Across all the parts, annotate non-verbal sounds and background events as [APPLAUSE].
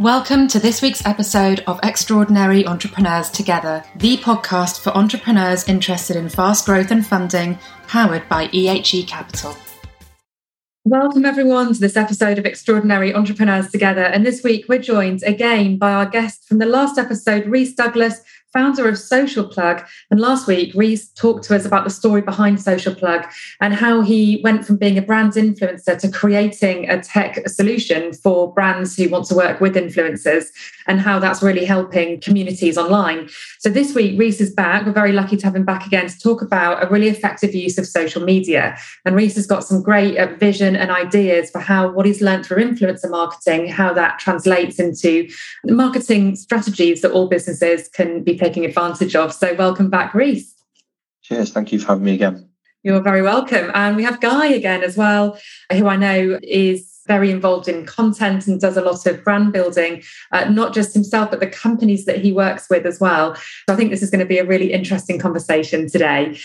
Welcome to this week's episode of Extraordinary Entrepreneurs Together, the podcast for entrepreneurs interested in fast growth and funding, powered by EHE Capital. Welcome, everyone, to this episode of Extraordinary Entrepreneurs Together. And this week, we're joined again by our guest from the last episode, Rhys Douglas, founder of Social Plug. And last week, Rhys talked to us about the story behind Social Plug and how he went from being a brand influencer to creating a tech solution for brands who want to work with influencers and how that's really helping communities online. So this week, Rhys is back. We're very lucky to have him back again to talk about a really effective use of social media. And Rhys has got some great uh, vision and ideas for how what he's learned through influencer marketing, how that translates into marketing strategies that all businesses can be taking advantage of. So welcome back, Rhys. Cheers. Thank you for having me again. You're very welcome. And we have Guy again as well, who I know is very involved in content and does a lot of brand building, uh, not just himself, but the companies that he works with as well. So I think this is going to be a really interesting conversation today.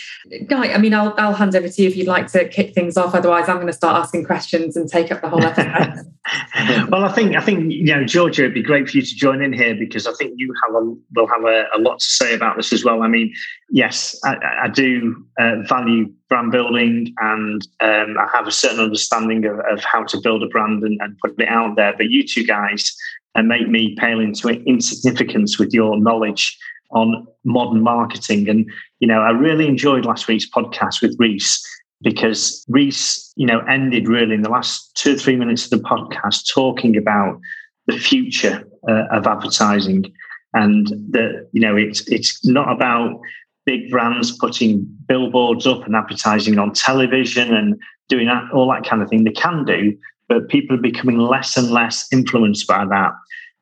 Guy, I mean, I'll, I'll hand over to you if you'd like to kick things off. Otherwise, I'm going to start asking questions and take up the whole [LAUGHS] episode. [LAUGHS] well, I think I think you know, Georgia, it'd be great for you to join in here because I think you have a, will have a, a lot to say about this as well. I mean, yes, I, I do uh, value brand building and um, I have a certain understanding of, of how to build a brand and, and, put it out there. But you two guys uh, make me pale into insignificance with your knowledge on modern marketing. And, you know, I really enjoyed last week's podcast with Rhys because Rhys, you know, ended really in the last two or three minutes of the podcast talking about the future uh, of advertising and that you know it's it's not about big brands putting billboards up and advertising on television and doing that, all that kind of thing. They can do, but people are becoming less and less influenced by that.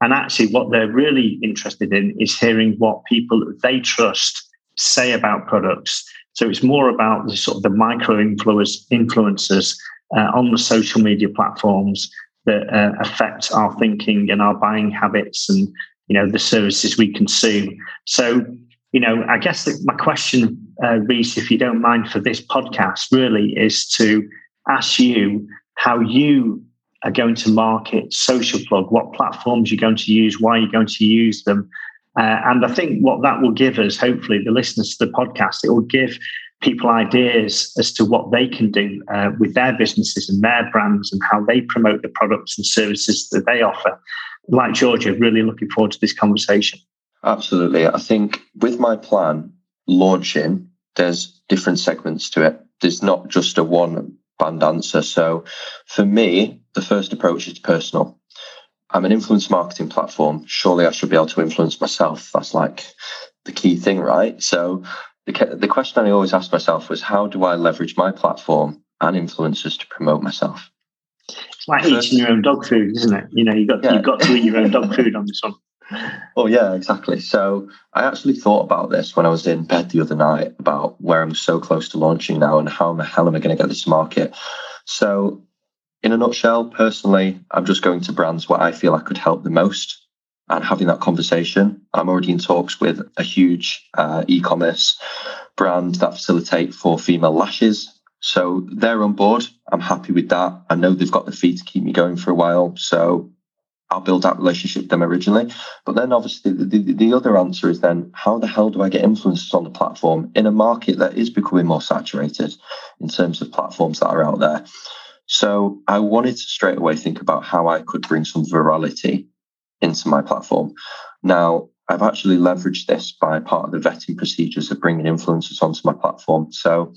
And actually, what they're really interested in is hearing what people they trust say about products. So it's more about the sort of the micro influence, influencers uh, on the social media platforms that uh, affect our thinking and our buying habits and you know the services we consume. So you know, I guess my question, uh, Rhys, if you don't mind, for this podcast really is to ask you how you are going to market Social Plug, what platforms you're going to use, why you're going to use them. Uh, and I think what that will give us, hopefully, the listeners to the podcast, it will give people ideas as to what they can do uh, with their businesses and their brands and how they promote the products and services that they offer. Like Georgia, really looking forward to this conversation. Absolutely. I think with my plan launching, there's different segments to it. There's not just a one band answer. So for me, the first approach is personal. I'm an influence marketing platform. Surely I should be able to influence myself. That's like the key thing, right? So the, the question I always asked myself was how do I leverage my platform and influencers to promote myself? It's like eating your own dog food, isn't it? You know, you've got, yeah. you've got to eat your own dog food on this one. Oh yeah, exactly. So I actually thought about this when I was in bed the other night about where I'm so close to launching now and how the hell am I going to get this to market. So in a nutshell, personally, I'm just going to brands where I feel I could help the most and having that conversation. I'm already in talks with a huge uh, e-commerce brand that facilitate for female lashes. So they're on board. I'm happy with that. I know they've got the fee to keep me going for a while. So I'll build that relationship with them originally. But then obviously the, the, the, other answer is then how the hell do I get influencers on the platform in a market that is becoming more saturated in terms of platforms that are out there? So I wanted to straight away think about how I could bring some virality into my platform. Now, I've actually leveraged this by part of the vetting procedures of bringing influencers onto my platform. So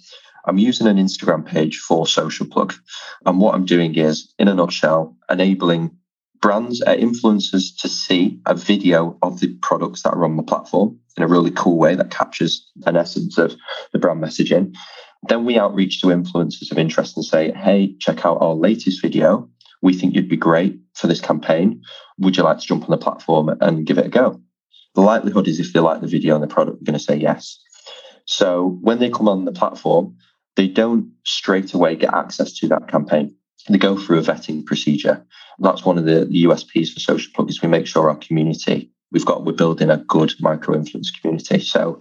I'm using an Instagram page for Social Plug. And what I'm doing is, in a nutshell, enabling brands are influencers to see a video of the products that are on the platform in a really cool way that captures an essence of the brand messaging. Then we outreach to influencers of interest and say, hey, check out our latest video. We think you'd be great for this campaign. Would you like to jump on the platform and give it a go? The likelihood is if they like the video and the product, they're going to say yes. So when they come on the platform, they don't straight away get access to that campaign they go through a vetting procedure. That's one of the, the USPs for Social Plug is we make sure our community, we've got, we're building a good micro influence community. So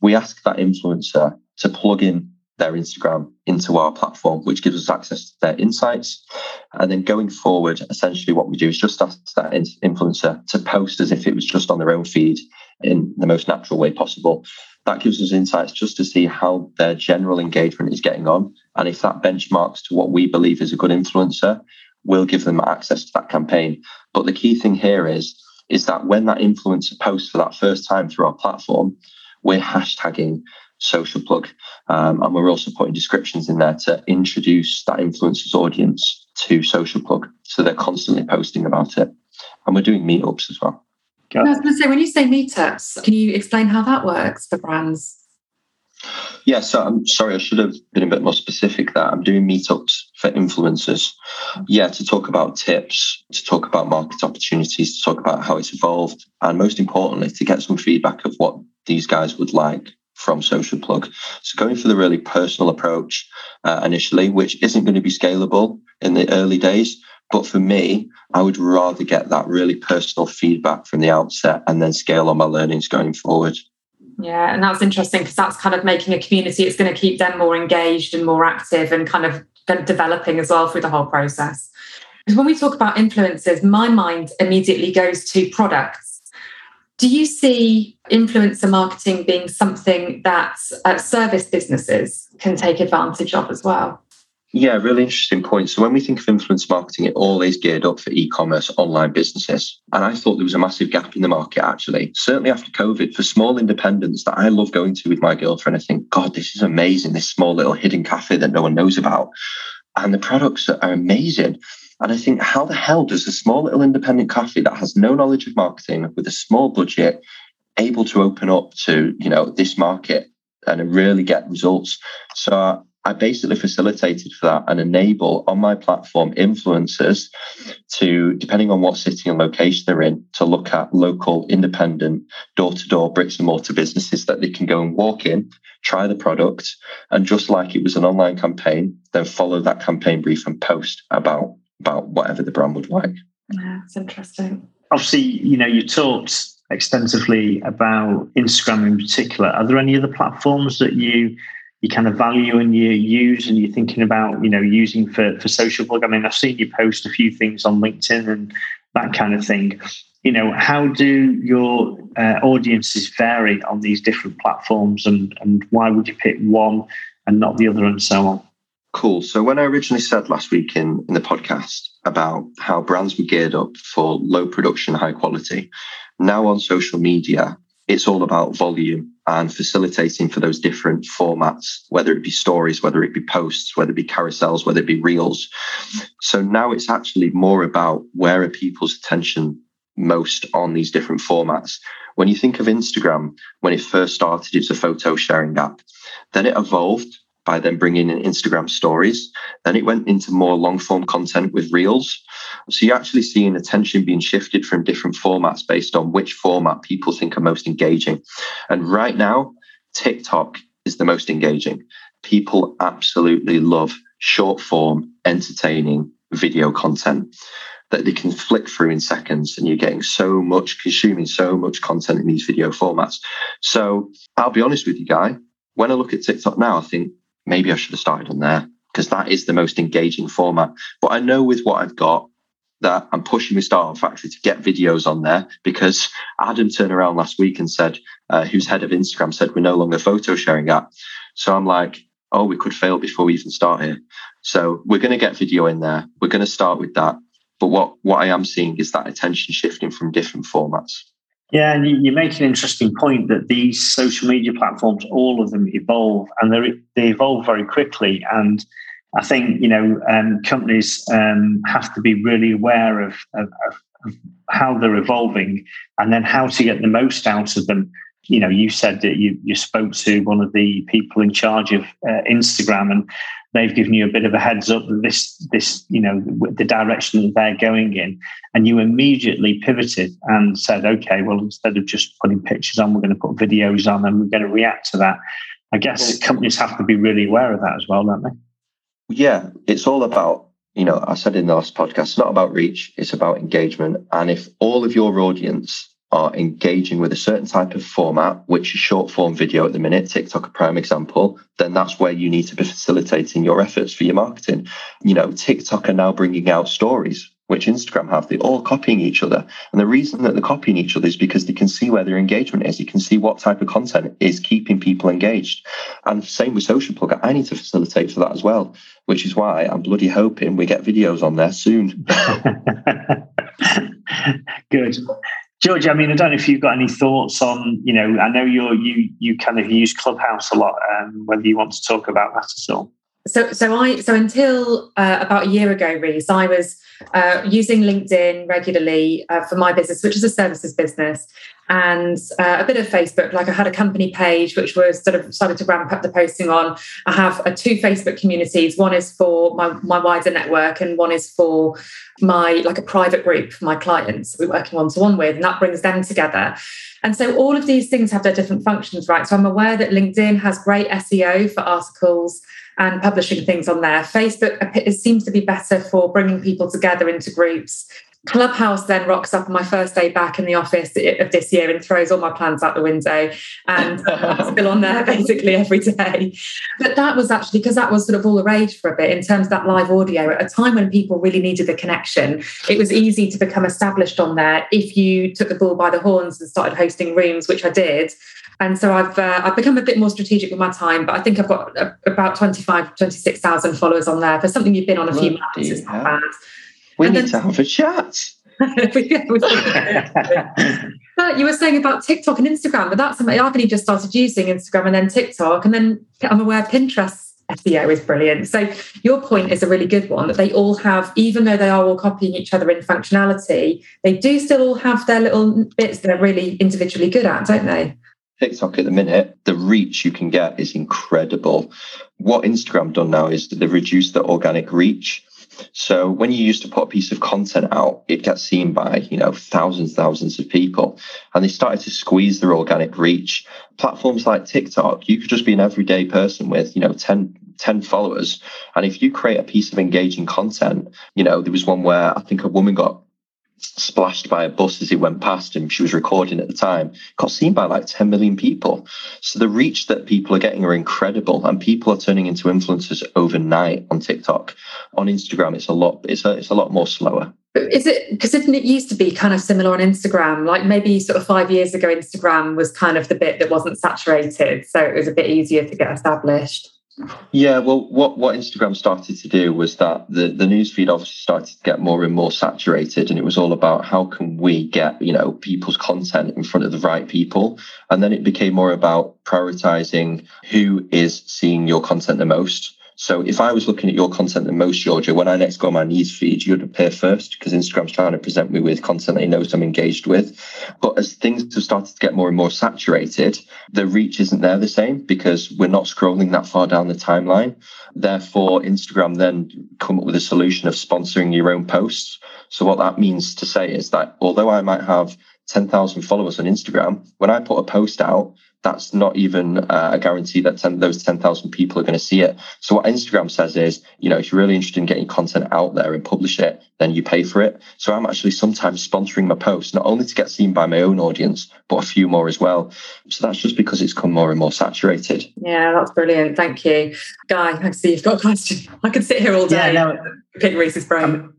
we ask that influencer to plug in their Instagram into our platform, which gives us access to their insights. And then going forward, essentially what we do is just ask that influencer to post as if it was just on their own feed in the most natural way possible. That gives us insights just to see how their general engagement is getting on. And if that benchmarks to what we believe is a good influencer, we'll give them access to that campaign. But the key thing here is, is that when that influencer posts for that first time through our platform, we're hashtagging social plug. Um, and we're also putting descriptions in there to introduce that influencer's audience to social plug. So they're constantly posting about it. And we're doing meetups as well. I was going to say, when you say meetups, can you explain how that works for brands? Yeah, so I'm sorry, I should have been a bit more specific there. I'm doing meetups for influencers. Yeah, to talk about tips, to talk about market opportunities, to talk about how it's evolved, and most importantly, to get some feedback of what these guys would like from Social Plug. So going for the really personal approach uh, initially, which isn't going to be scalable in the early days. But for me, I would rather get that really personal feedback from the outset and then scale on my learnings going forward. Yeah, and that's interesting because that's kind of making a community. It's going to keep them more engaged and more active and kind of developing as well through the whole process. Because when we talk about influencers, my mind immediately goes to products do you see influencer marketing being something that uh, service businesses can take advantage of as well? Yeah, really interesting point. So when we think of influence marketing, it always geared up for e-commerce online businesses. And I thought there was a massive gap in the market actually. Certainly after COVID, for small independents that I love going to with my girlfriend, I think, God, this is amazing, this small little hidden cafe that no one knows about. And the products are amazing. And I think, how the hell does a small little independent cafe that has no knowledge of marketing with a small budget able to open up to, you know, this market and really get results? So I basically facilitated for that and enable on my platform influencers to, depending on what city and location they're in, to look at local independent door to door bricks and mortar businesses that they can go and walk in, try the product, and just like it was an online campaign, then follow that campaign brief and post about about whatever the brand would like. Yeah, it's interesting. Obviously, you know, you talked extensively about Instagram in particular. Are there any other platforms that you you kind of value and you use and you're thinking about, you know, using for, for Social Plug? I mean, I've seen you post a few things on LinkedIn and that kind of thing. You know, how do your uh, audiences vary on these different platforms and, and why would you pick one and not the other and so on? Cool. So when I originally said last week in, in the podcast about how brands were geared up for low production, high quality, now on social media, it's all about volume and facilitating for those different formats, whether it be stories, whether it be posts, whether it be carousels, whether it be reels. So now it's actually more about where are people's attention most on these different formats. When you think of Instagram, when it first started, it's a photo sharing app. Then it evolved by then bringing in Instagram stories. Then it went into more long form content with reels. So you're actually seeing attention being shifted from different formats based on which format people think are most engaging. And right now, TikTok is the most engaging. People absolutely love short form, entertaining video content that they can flick through in seconds and you're getting so much consuming so much content in these video formats so i'll be honest with you guy when i look at tiktok now i think maybe I should have started on there because that is the most engaging format. But I know with what I've got that I'm pushing the Startup Factory to get videos on there because Adam turned around last week and said, uh, who's head of Instagram, said we're no longer photo sharing app. So I'm like, oh, we could fail before we even start here. So we're going to get video in there. We're going to start with that. But what, what I am seeing is that attention shifting from different formats. Yeah, and you, make an interesting point that these social media platforms, all of them evolve, and they they evolve very quickly. And I think you know um, companies um, have to be really aware of, of, of, how they're evolving, and then how to get the most out of them. You know, you said that you you spoke to one of the people in charge of uh, Instagram, and they've given you a bit of a heads up that this this you know the direction that they're going in. And you immediately pivoted and said okay well instead of just putting pictures on we're going to put videos on and we're going to react to that. I guess companies have to be really aware of that as well don't they? Yeah it's all about you know i said in the last podcast it's not about reach it's about engagement. And if all of your audience are engaging with a certain type of format, which is short form video at the minute, TikTok a prime example, then that's where you need to be facilitating your efforts for your marketing. You know, TikTok are now bringing out stories, which Instagram have. They're all copying each other. And the reason that they're copying each other is because they can see where their engagement is. You can see what type of content is keeping people engaged. And same with Social Plug. I need to facilitate for that as well, which is why I'm bloody hoping we get videos on there soon. [LAUGHS] Good. George, I mean, I don't know if you've got any thoughts on, you know, I know you're you you kind of use Clubhouse a lot, um, whether you want to talk about that at all. So, so I so until uh, about a year ago, Rhys, I was uh, using LinkedIn regularly uh, for my business, which is a services business, and uh, a bit of Facebook. Like I had a company page, which was sort of started to ramp up the posting on. I have uh, two Facebook communities. One is for my my wider network, and one is for my like a private group my clients we're working one to one with, and that brings them together. And so all of these things have their different functions, right? So I'm aware that LinkedIn has great SEO for articles and publishing things on there. Facebook seems to be better for bringing people together into groups. Clubhouse then rocks up on my first day back in the office of this year and throws all my plans out the window. And [LAUGHS] I'm still on there basically every day. But that was actually because that was sort of all the rage for a bit in terms of that live audio at a time when people really needed the connection. It was easy to become established on there if you took the bull by the horns and started hosting rooms, which I did. And so I've uh, I've become a bit more strategic with my time, but I think I've got about 25, 26,000 followers on there. For something you've been on a few months, it's not bad. We and need then, to have a chat. [LAUGHS] but you were saying about TikTok and Instagram, but that's something I've only just started using Instagram and then TikTok, and then I'm aware Pinterest SEO is brilliant. So your point is a really good one that they all have, even though they are all copying each other in functionality, they do still all have their little bits they're really individually good at, don't they? TikTok at the minute, the reach you can get is incredible. What Instagram done now is that they've reduced the organic reach. So when you used to put a piece of content out, it gets seen by, you know, thousands, thousands of people. And they started to squeeze their organic reach. Platforms like TikTok, you could just be an everyday person with, you know, 10, 10 followers. And if you create a piece of engaging content, you know, there was one where I think a woman got splashed by a bus as it went past and she was recording at the time. Got seen by like 10 million people. So the reach that people are getting are incredible and people are turning into influencers overnight on tiktok. On instagram it's a lot it's a, it's a lot more slower. Is it because it used to be kind of similar on instagram like maybe sort of five years ago instagram was kind of the bit that wasn't saturated so it was a bit easier to get established yeah, well, what, what Instagram started to do was that the, the newsfeed obviously started to get more and more saturated, and it was all about how can we get you know people's content in front of the right people, and then it became more about prioritizing who is seeing your content the most. So if I was looking at your content the most, Georgia, when I next go on my news feed, you'd appear first because Instagram's trying to present me with content it knows I'm engaged with. But as things have started to get more and more saturated, the reach isn't there the same because we're not scrolling that far down the timeline. Therefore, Instagram then come up with a solution of sponsoring your own posts. So what that means to say is that although I might have 10,000 followers on Instagram, when I put a post out, that's not even uh, a guarantee that 10, those 10,000 people are going to see it. So what Instagram says is, you know, if you're really interested in getting content out there and publish it, then you pay for it. So I'm actually sometimes sponsoring my posts, not only to get seen by my own audience, but a few more as well. So that's just because it's come more and more saturated. Yeah, that's brilliant. Thank you. Guy, I see you've got a question. I could sit here all day. Yeah, no, pick Rhys's brain. Um,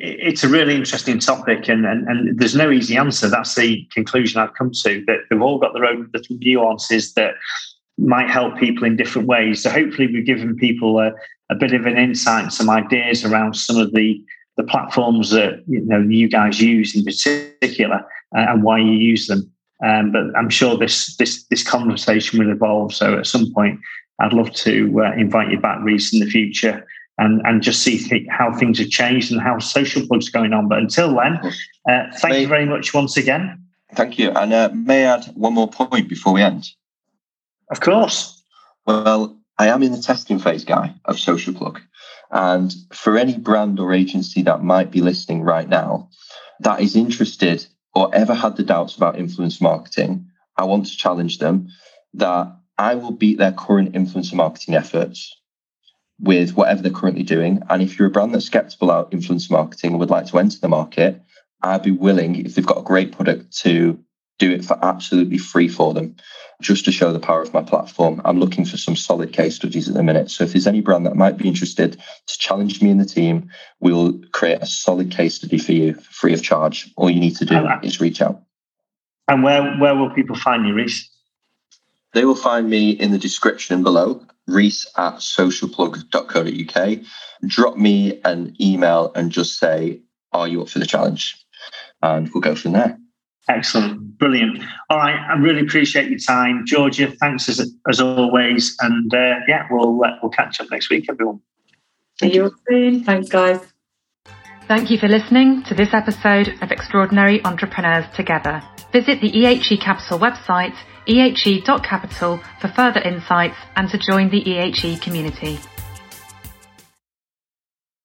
it's a really interesting topic and, and, and there's no easy answer. That's the conclusion I've come to that they've all got their own little nuances that might help people in different ways. So hopefully we've given people a, a bit of an insight, some ideas around some of the, the platforms that you know you guys use in particular uh, and why you use them. Um, but I'm sure this this this conversation will evolve. So at some point, I'd love to uh, invite you back, Rhys, in the future and, and just see th- how things have changed and how social plug's going on. But until then, uh, thank may, you very much once again. Thank you. And uh, may I add one more point before we end? Of course. Well, I am in the testing phase, guy, of Social Plug. And for any brand or agency that might be listening right now that is interested or ever had the doubts about influence marketing, I want to challenge them that I will beat their current influencer marketing efforts with whatever they're currently doing. And if you're a brand that's skeptical about influence marketing and would like to enter the market, I'd be willing, if they've got a great product, to do it for absolutely free for them, just to show the power of my platform. I'm looking for some solid case studies at the minute. So if there's any brand that might be interested to challenge me in the team, we'll create a solid case study for you for free of charge. All you need to do uh, is reach out. And where where will people find you, Rhys? They will find me in the description below, reese at socialplug.co.uk. Drop me an email and just say, Are you up for the challenge? And we'll go from there. Excellent. Brilliant. All right. I really appreciate your time. Georgia, thanks as, as always. And uh, yeah, we'll, uh, we'll catch up next week, everyone. See you soon. Thanks, guys. Thank you for listening to this episode of Extraordinary Entrepreneurs Together. Visit the EHE Capital website, ehe.capital, for further insights and to join the EHE community.